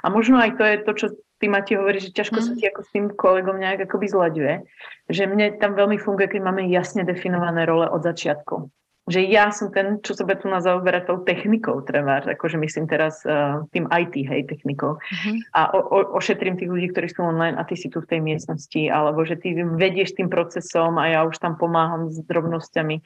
A možno aj to je to, čo ty Mati hovorí, že ťažko mm. sa ti ako s tým kolegom nejak akoby zľaďuje. Že mne tam veľmi funguje, keď máme jasne definované role od začiatku že ja som ten, čo sa tu na zaoberať tou technikou, treba, akože myslím teraz uh, tým IT, hej, technikou. Uh-huh. A o, o, ošetrím tých ľudí, ktorí sú online a ty si tu v tej miestnosti, alebo že ty vedieš tým procesom a ja už tam pomáham s drobnosťami.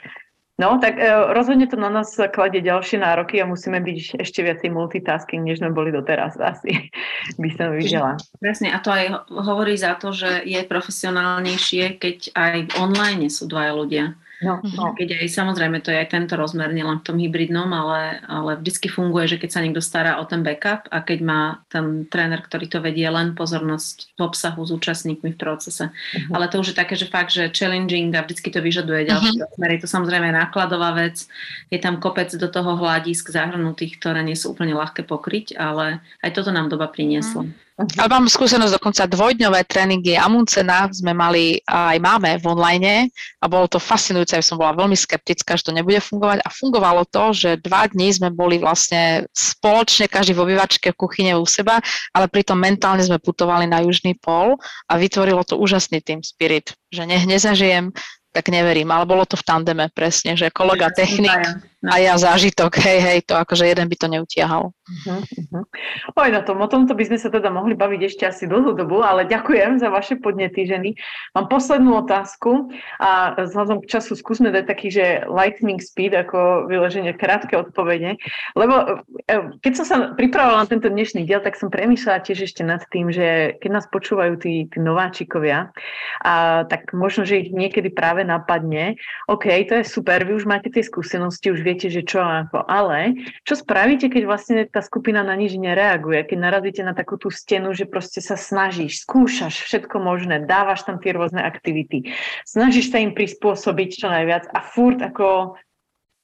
No, tak uh, rozhodne to na nás kladie ďalšie nároky a musíme byť ešte viacej multitasking, než sme boli doteraz asi, by som videla. Presne, a to aj hovorí za to, že je profesionálnejšie, keď aj online sú dvaja ľudia. No, mhm. no. Keď aj samozrejme to je aj tento rozmer, nielen v tom hybridnom, ale, ale vždycky funguje, že keď sa niekto stará o ten backup a keď má ten tréner, ktorý to vedie len pozornosť v obsahu s účastníkmi v procese. Uh-huh. Ale to už je také, že fakt, že challenging a vždycky to vyžaduje ďalší uh-huh. rozmer. Je to samozrejme nákladová vec, je tam kopec do toho hľadisk zahrnutých, ktoré nie sú úplne ľahké pokryť, ale aj toto nám doba priniesla. Uh-huh. Uh-huh. Ale mám skúsenosť dokonca dvojdňové tréningy Amuncena sme mali aj máme v online a bolo to fascinujúce, ja som bola veľmi skeptická, že to nebude fungovať a fungovalo to, že dva dní sme boli vlastne spoločne, každý v obývačke v kuchyne u seba, ale pritom mentálne sme putovali na južný pol a vytvorilo to úžasný tým spirit, že nech nezažijem tak neverím, ale bolo to v tandeme presne, že kolega technik a ja zážitok, hej, hej, to akože jeden by to neutiahal. Uh-huh. Oj, na tom, o tomto by sme sa teda mohli baviť ešte asi dlhú dobu, ale ďakujem za vaše podnety, ženy. Mám poslednú otázku a vzhľadom k času skúsme dať taký, že lightning speed, ako vyleženie krátke odpovede, lebo e, keď som sa pripravovala na tento dnešný diel, tak som premýšľala tiež ešte nad tým, že keď nás počúvajú tí, tí nováčikovia, a, tak možno, že ich niekedy práve napadne, OK, to je super, vy už máte tie skúsenosti, už viete, že čo ako, ale čo spravíte, keď vlastne tá skupina na nič nereaguje, keď narazíte na takú tú stenu, že proste sa snažíš, skúšaš všetko možné, dávaš tam tie rôzne aktivity, snažíš sa im prispôsobiť čo najviac a furt ako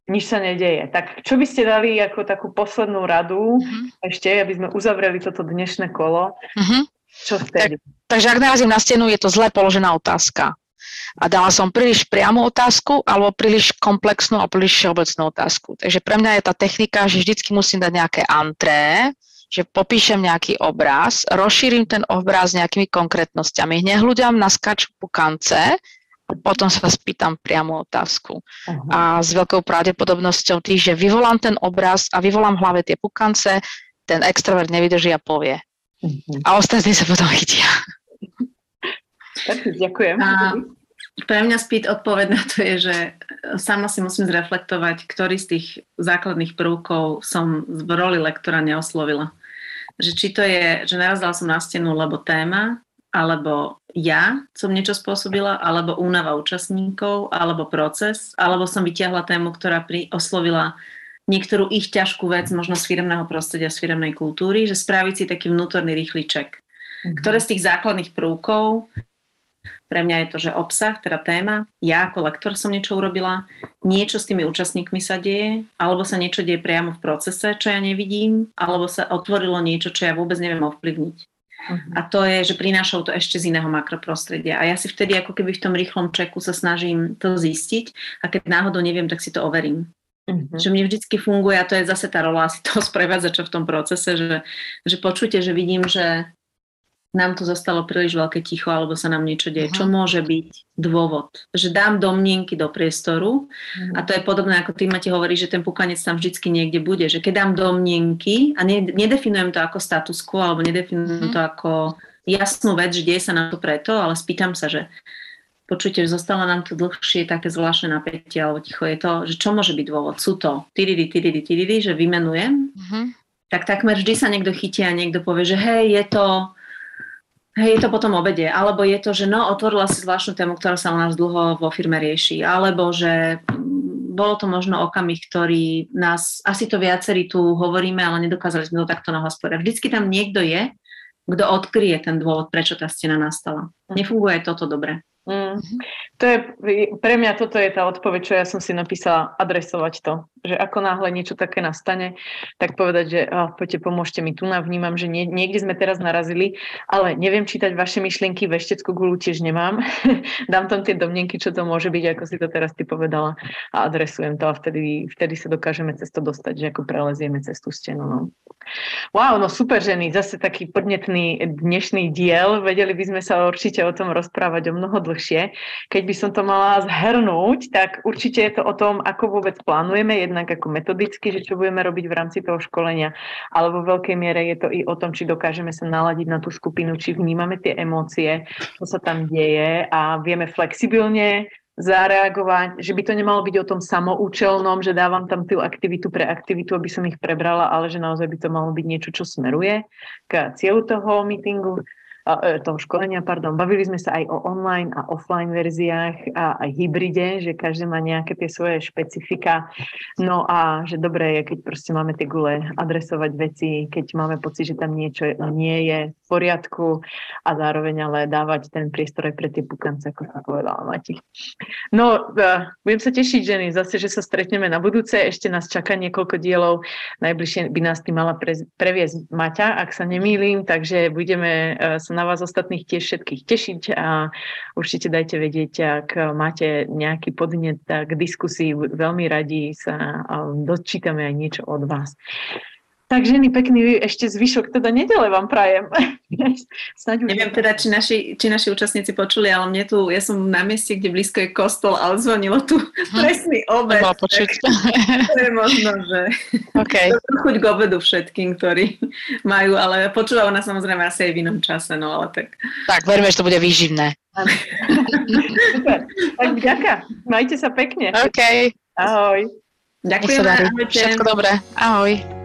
nič sa nedeje. Tak čo by ste dali ako takú poslednú radu uh-huh. ešte, aby sme uzavreli toto dnešné kolo? Uh-huh. Čo vtedy? Tak, takže ak narazím na stenu, je to zle položená otázka. A dala som príliš priamu otázku alebo príliš komplexnú a príliš všeobecnú otázku. Takže pre mňa je tá technika, že vždycky musím dať nejaké antré, že popíšem nejaký obraz, rozšírim ten obraz nejakými konkrétnosťami, hneď ľuďom naskaču pukance, potom sa spýtam priamu otázku. Uh-huh. A s veľkou pravdepodobnosťou tých, že vyvolám ten obraz a vyvolám v hlave tie pukance, ten extrovert nevydrží a povie. Uh-huh. A ostatní sa potom chytia. Tak, ďakujem. A pre mňa spýt odpoveď na to je, že sama si musím zreflektovať, ktorý z tých základných prvkov som v roli lektora neoslovila. Že či to je, že narazila som na stenu, lebo téma, alebo ja som niečo spôsobila, alebo únava účastníkov, alebo proces, alebo som vytiahla tému, ktorá pri, oslovila niektorú ich ťažkú vec, možno z firmného prostredia, z firmnej kultúry, že spraviť si taký vnútorný rýchly ček. Mm-hmm. Ktoré z tých základných prvkov pre mňa je to, že obsah, teda téma, ja ako lektor som niečo urobila, niečo s tými účastníkmi sa deje, alebo sa niečo deje priamo v procese, čo ja nevidím, alebo sa otvorilo niečo, čo ja vôbec neviem ovplyvniť. Uh-huh. A to je, že prinášajú to ešte z iného makroprostredia. A ja si vtedy ako keby v tom rýchlom čeku sa snažím to zistiť a keď náhodou neviem, tak si to overím. Uh-huh. Že mne vždycky funguje, a to je zase tá rola asi toho sprevádzača v tom procese, že, že počujte, že vidím, že nám tu zostalo príliš veľké ticho, alebo sa nám niečo deje. Aha. Čo môže byť dôvod? Že dám domnienky do priestoru Aha. a to je podobné, ako ty Mate hovorí, že ten pukanec tam vždycky niekde bude. Že keď dám domnienky a ne, nedefinujem to ako status quo, alebo nedefinujem Aha. to ako jasnú vec, že deje sa na to preto, ale spýtam sa, že počujte, že zostalo nám tu dlhšie také zvláštne napätie alebo ticho je to, že čo môže byť dôvod? Sú to tiridy, tiridy, tiridy, že vymenujem, uh-huh. tak takmer vždy sa niekto chytí a niekto povie, že hej, je to Hej, je to potom obede, alebo je to, že no, otvorila si zvláštnu tému, ktorá sa u nás dlho vo firme rieši, alebo že mm, bolo to možno okamih, ktorý nás, asi to viacerí tu hovoríme, ale nedokázali sme to takto nahlas povedať. Vždycky tam niekto je, kto odkryje ten dôvod, prečo tá stena nastala. Hm. Nefunguje toto dobre. Mm. To je, pre mňa toto je tá odpoveď, čo ja som si napísala, adresovať to. Že ako náhle niečo také nastane, tak povedať, že oh, poďte, pomôžte mi tu, vnímam, že nie, niekde sme teraz narazili, ale neviem čítať vaše myšlienky, vešteckú gulu tiež nemám. Dám tam tie domnenky, čo to môže byť, ako si to teraz ty povedala a adresujem to a vtedy, vtedy sa dokážeme cez to dostať, že ako prelezieme cez tú stenu. No. Wow, no super ženy, zase taký podnetný dnešný diel. Vedeli by sme sa určite o tom rozprávať o mnoho dlhšie. Keď by som to mala zhrnúť, tak určite je to o tom, ako vôbec plánujeme, jednak ako metodicky, že čo budeme robiť v rámci toho školenia, ale vo veľkej miere je to i o tom, či dokážeme sa naladiť na tú skupinu, či vnímame tie emócie, čo sa tam deje a vieme flexibilne zareagovať, že by to nemalo byť o tom samoučelnom, že dávam tam tú aktivitu pre aktivitu, aby som ich prebrala, ale že naozaj by to malo byť niečo, čo smeruje k cieľu toho meetingu toho školenia, pardon, bavili sme sa aj o online a offline verziách a aj hybride, že každý má nejaké tie svoje špecifika. No a že dobré je, keď proste máme tie gule adresovať veci, keď máme pocit, že tam niečo nie je v poriadku a zároveň ale dávať ten priestor aj pre tie pukance, ako sa povedala Mati. No, uh, budem sa tešiť, ženy, zase, že sa stretneme na budúce. Ešte nás čaká niekoľko dielov. Najbližšie by nás tým mala pre, previesť Maťa, ak sa nemýlim, takže budeme uh, na vás ostatných tiež všetkých tešiť a určite dajte vedieť, ak máte nejaký podnet k diskusii, veľmi radi sa dočítame aj niečo od vás. Tak ženy, pekný ešte zvyšok teda nedele vám prajem. Snáď Neviem teda, či naši, či naši účastníci počuli, ale mne tu, ja som na mieste, kde blízko je kostol, ale zvonilo tu hm. presný obed. počuť. To je možno, že okay. to chuť k obedu všetkým, ktorí majú, ale počúvajú nás samozrejme asi aj v inom čase, no ale tak. Tak, verme, že to bude výživné. Super. Tak ďaká. Majte sa pekne. OK. Ahoj. Ďakujem. Všetko dobré. Ahoj.